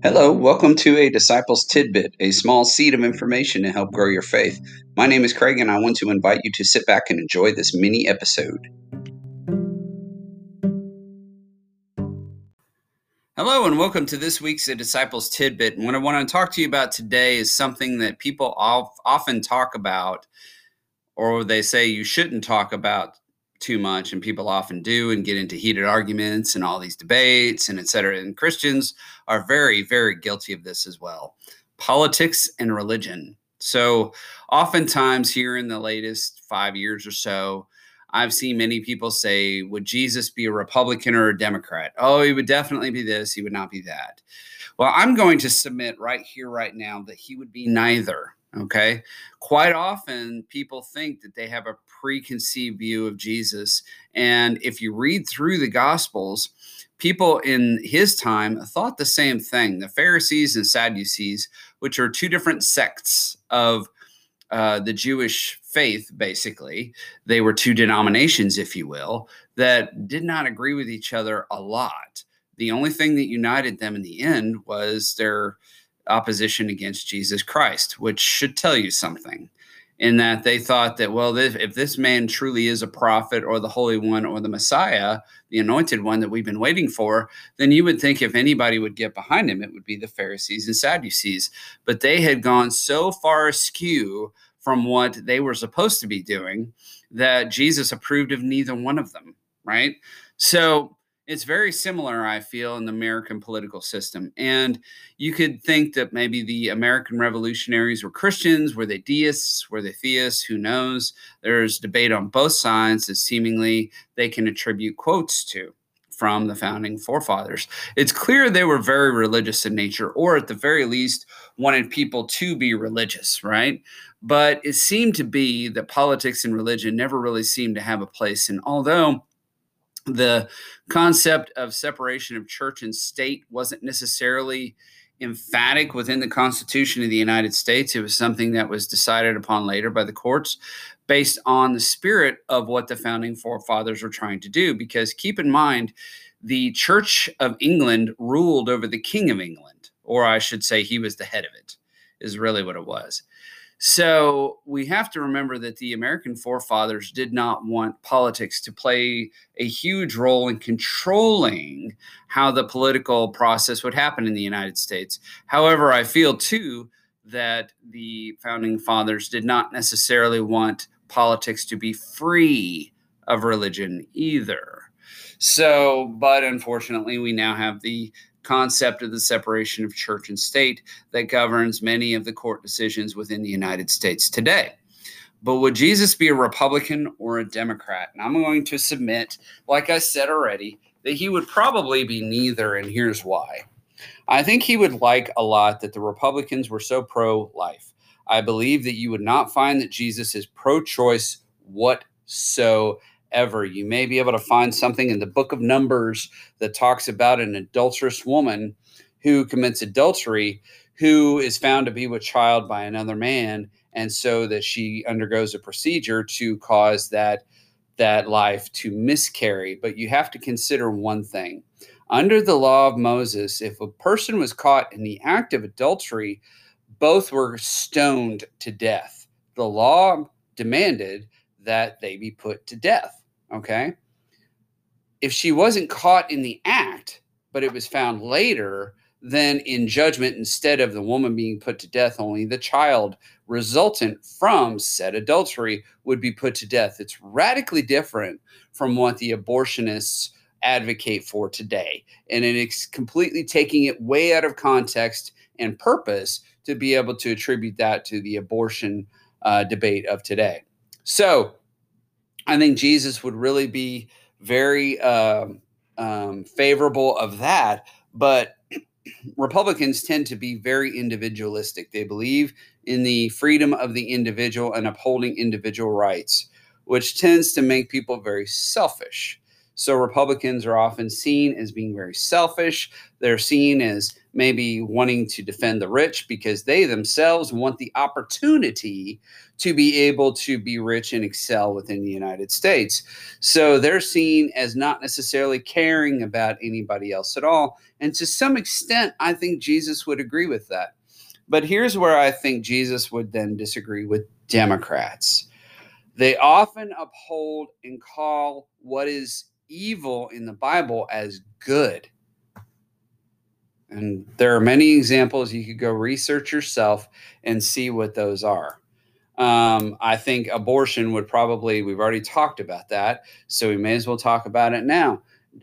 Hello, welcome to a Disciples Tidbit, a small seed of information to help grow your faith. My name is Craig, and I want to invite you to sit back and enjoy this mini episode. Hello, and welcome to this week's A Disciples Tidbit. And what I want to talk to you about today is something that people often talk about, or they say you shouldn't talk about too much and people often do and get into heated arguments and all these debates and et cetera. And christians are very very guilty of this as well. Politics and religion. So oftentimes here in the latest five years or so i've seen many people say would jesus be a republican or a democrat? Oh he would definitely be this he would not be that. Well i'm going to submit right here right now that he would be neither Okay. Quite often, people think that they have a preconceived view of Jesus. And if you read through the Gospels, people in his time thought the same thing. The Pharisees and Sadducees, which are two different sects of uh, the Jewish faith, basically, they were two denominations, if you will, that did not agree with each other a lot. The only thing that united them in the end was their opposition against Jesus Christ, which should tell you something. In that they thought that, well, if this man truly is a prophet or the Holy One or the Messiah, the anointed one that we've been waiting for, then you would think if anybody would get behind him, it would be the Pharisees and Sadducees. But they had gone so far askew from what they were supposed to be doing that Jesus approved of neither one of them, right? So it's very similar, I feel, in the American political system. And you could think that maybe the American revolutionaries were Christians. Were they deists? Were they theists? Who knows? There's debate on both sides that seemingly they can attribute quotes to from the founding forefathers. It's clear they were very religious in nature, or at the very least, wanted people to be religious, right? But it seemed to be that politics and religion never really seemed to have a place. And although the concept of separation of church and state wasn't necessarily emphatic within the Constitution of the United States. It was something that was decided upon later by the courts based on the spirit of what the founding forefathers were trying to do. Because keep in mind, the Church of England ruled over the King of England, or I should say, he was the head of it, is really what it was. So we have to remember that the American forefathers did not want politics to play a huge role in controlling how the political process would happen in the United States. However, I feel too that the founding fathers did not necessarily want politics to be free of religion either. So, but unfortunately, we now have the concept of the separation of church and state that governs many of the court decisions within the United States today. But would Jesus be a Republican or a Democrat? And I'm going to submit, like I said already, that he would probably be neither, and here's why. I think he would like a lot that the Republicans were so pro life. I believe that you would not find that Jesus is pro choice whatsoever ever. You may be able to find something in the book of Numbers that talks about an adulterous woman who commits adultery, who is found to be with child by another man, and so that she undergoes a procedure to cause that that life to miscarry. But you have to consider one thing. Under the law of Moses, if a person was caught in the act of adultery, both were stoned to death. The law demanded that they be put to death. Okay. If she wasn't caught in the act, but it was found later, then in judgment, instead of the woman being put to death, only the child resultant from said adultery would be put to death. It's radically different from what the abortionists advocate for today. And it's completely taking it way out of context and purpose to be able to attribute that to the abortion uh, debate of today. So, I think Jesus would really be very um, um, favorable of that. But Republicans tend to be very individualistic. They believe in the freedom of the individual and upholding individual rights, which tends to make people very selfish. So Republicans are often seen as being very selfish. They're seen as maybe wanting to defend the rich because they themselves want the opportunity to be able to be rich and excel within the United States. So they're seen as not necessarily caring about anybody else at all. And to some extent, I think Jesus would agree with that. But here's where I think Jesus would then disagree with Democrats. They often uphold and call what is evil in the Bible as good. And there are many examples. You could go research yourself and see what those are. Um, I think abortion would probably, we've already talked about that. So we may as well talk about it now.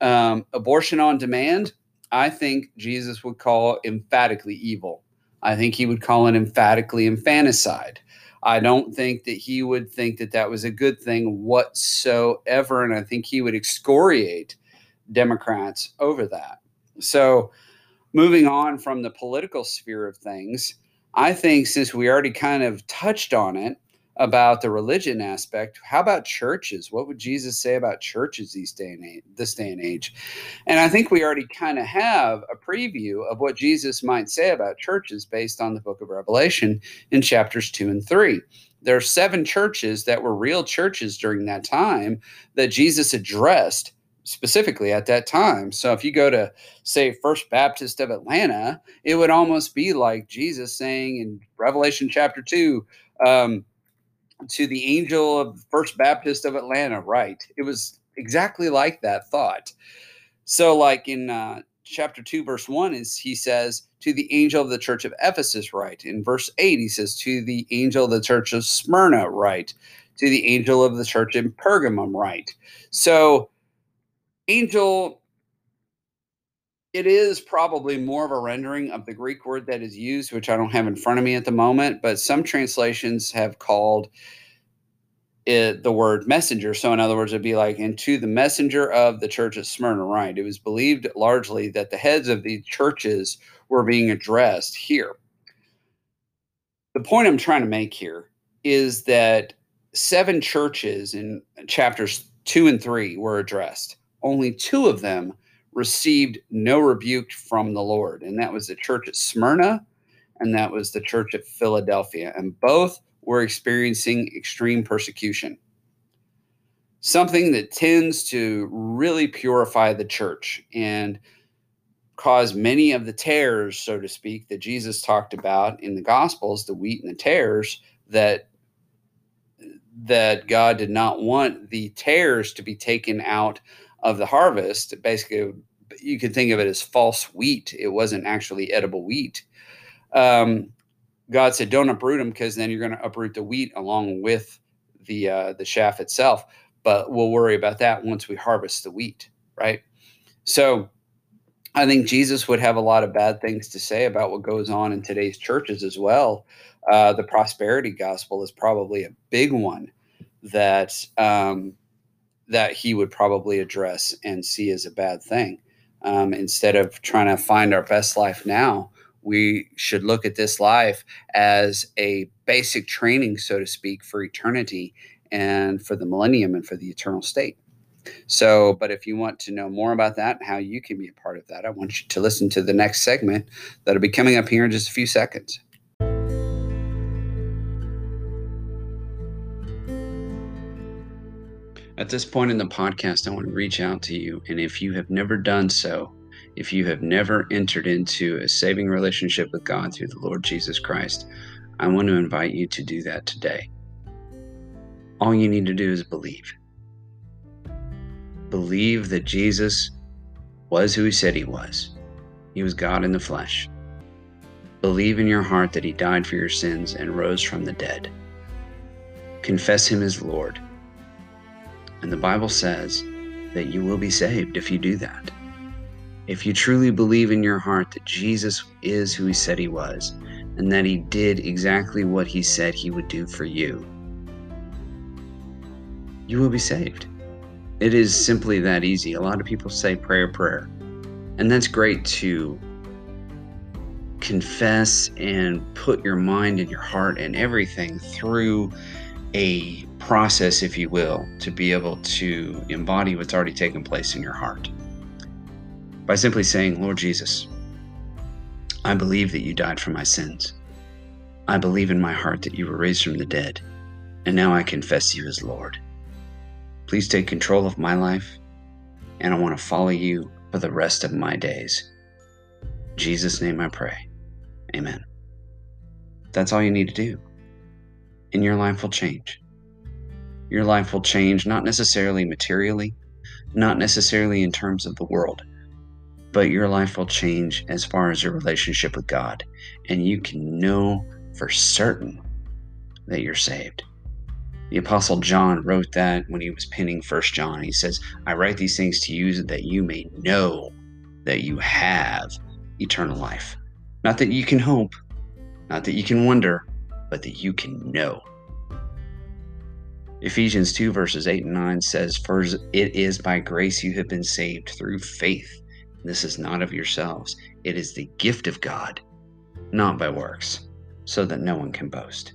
Um, abortion on demand, I think Jesus would call emphatically evil. I think he would call it emphatically infanticide. I don't think that he would think that that was a good thing whatsoever. And I think he would excoriate Democrats over that. So, moving on from the political sphere of things, I think since we already kind of touched on it, about the religion aspect. How about churches? What would Jesus say about churches these day and age, this day and age? And I think we already kind of have a preview of what Jesus might say about churches based on the book of Revelation in chapters 2 and 3. There are seven churches that were real churches during that time that Jesus addressed specifically at that time. So if you go to say First Baptist of Atlanta, it would almost be like Jesus saying in Revelation chapter 2, um, to the angel of First Baptist of Atlanta, right? It was exactly like that thought. So, like in uh, chapter 2, verse 1, is he says, To the angel of the church of Ephesus, right? In verse 8, he says, To the angel of the church of Smyrna, right? To the angel of the church in Pergamum, right? So, angel it is probably more of a rendering of the Greek word that is used, which I don't have in front of me at the moment, but some translations have called it the word messenger. So, in other words, it'd be like, and to the messenger of the church of Smyrna, right? It was believed largely that the heads of the churches were being addressed here. The point I'm trying to make here is that seven churches in chapters two and three were addressed. Only two of them received no rebuke from the Lord. And that was the church at Smyrna and that was the church at Philadelphia. And both were experiencing extreme persecution. Something that tends to really purify the church and cause many of the tares, so to speak, that Jesus talked about in the Gospels, the wheat and the tares, that that God did not want the tares to be taken out of the harvest. Basically, you could think of it as false wheat. It wasn't actually edible wheat. Um, God said, "Don't uproot them, because then you're going to uproot the wheat along with the uh, the chaff itself." But we'll worry about that once we harvest the wheat, right? So, I think Jesus would have a lot of bad things to say about what goes on in today's churches as well. Uh, the prosperity gospel is probably a big one that um, that he would probably address and see as a bad thing. Um, instead of trying to find our best life now, we should look at this life as a basic training, so to speak, for eternity and for the millennium and for the eternal state. So, but if you want to know more about that and how you can be a part of that, I want you to listen to the next segment that'll be coming up here in just a few seconds. At this point in the podcast, I want to reach out to you. And if you have never done so, if you have never entered into a saving relationship with God through the Lord Jesus Christ, I want to invite you to do that today. All you need to do is believe. Believe that Jesus was who he said he was. He was God in the flesh. Believe in your heart that he died for your sins and rose from the dead. Confess him as Lord and the Bible says that you will be saved if you do that. If you truly believe in your heart that Jesus is who he said he was, and that he did exactly what he said he would do for you, you will be saved. It is simply that easy. A lot of people say prayer, prayer. And that's great to confess and put your mind and your heart and everything through a process, if you will, to be able to embody what's already taken place in your heart by simply saying, Lord Jesus, I believe that you died for my sins. I believe in my heart that you were raised from the dead, and now I confess you as Lord. Please take control of my life, and I want to follow you for the rest of my days. In Jesus' name I pray. Amen. That's all you need to do, and your life will change. Your life will change not necessarily materially, not necessarily in terms of the world but your life will change as far as your relationship with God. And you can know for certain that you're saved. The Apostle John wrote that when he was penning First John. He says, I write these things to you that you may know that you have eternal life. Not that you can hope, not that you can wonder, but that you can know. Ephesians 2, verses 8 and 9 says, For it is by grace you have been saved through faith this is not of yourselves, it is the gift of God, not by works, so that no one can boast.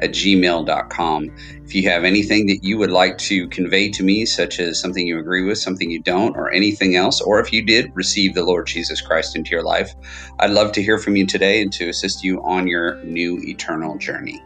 at gmail.com. If you have anything that you would like to convey to me, such as something you agree with, something you don't, or anything else, or if you did receive the Lord Jesus Christ into your life, I'd love to hear from you today and to assist you on your new eternal journey.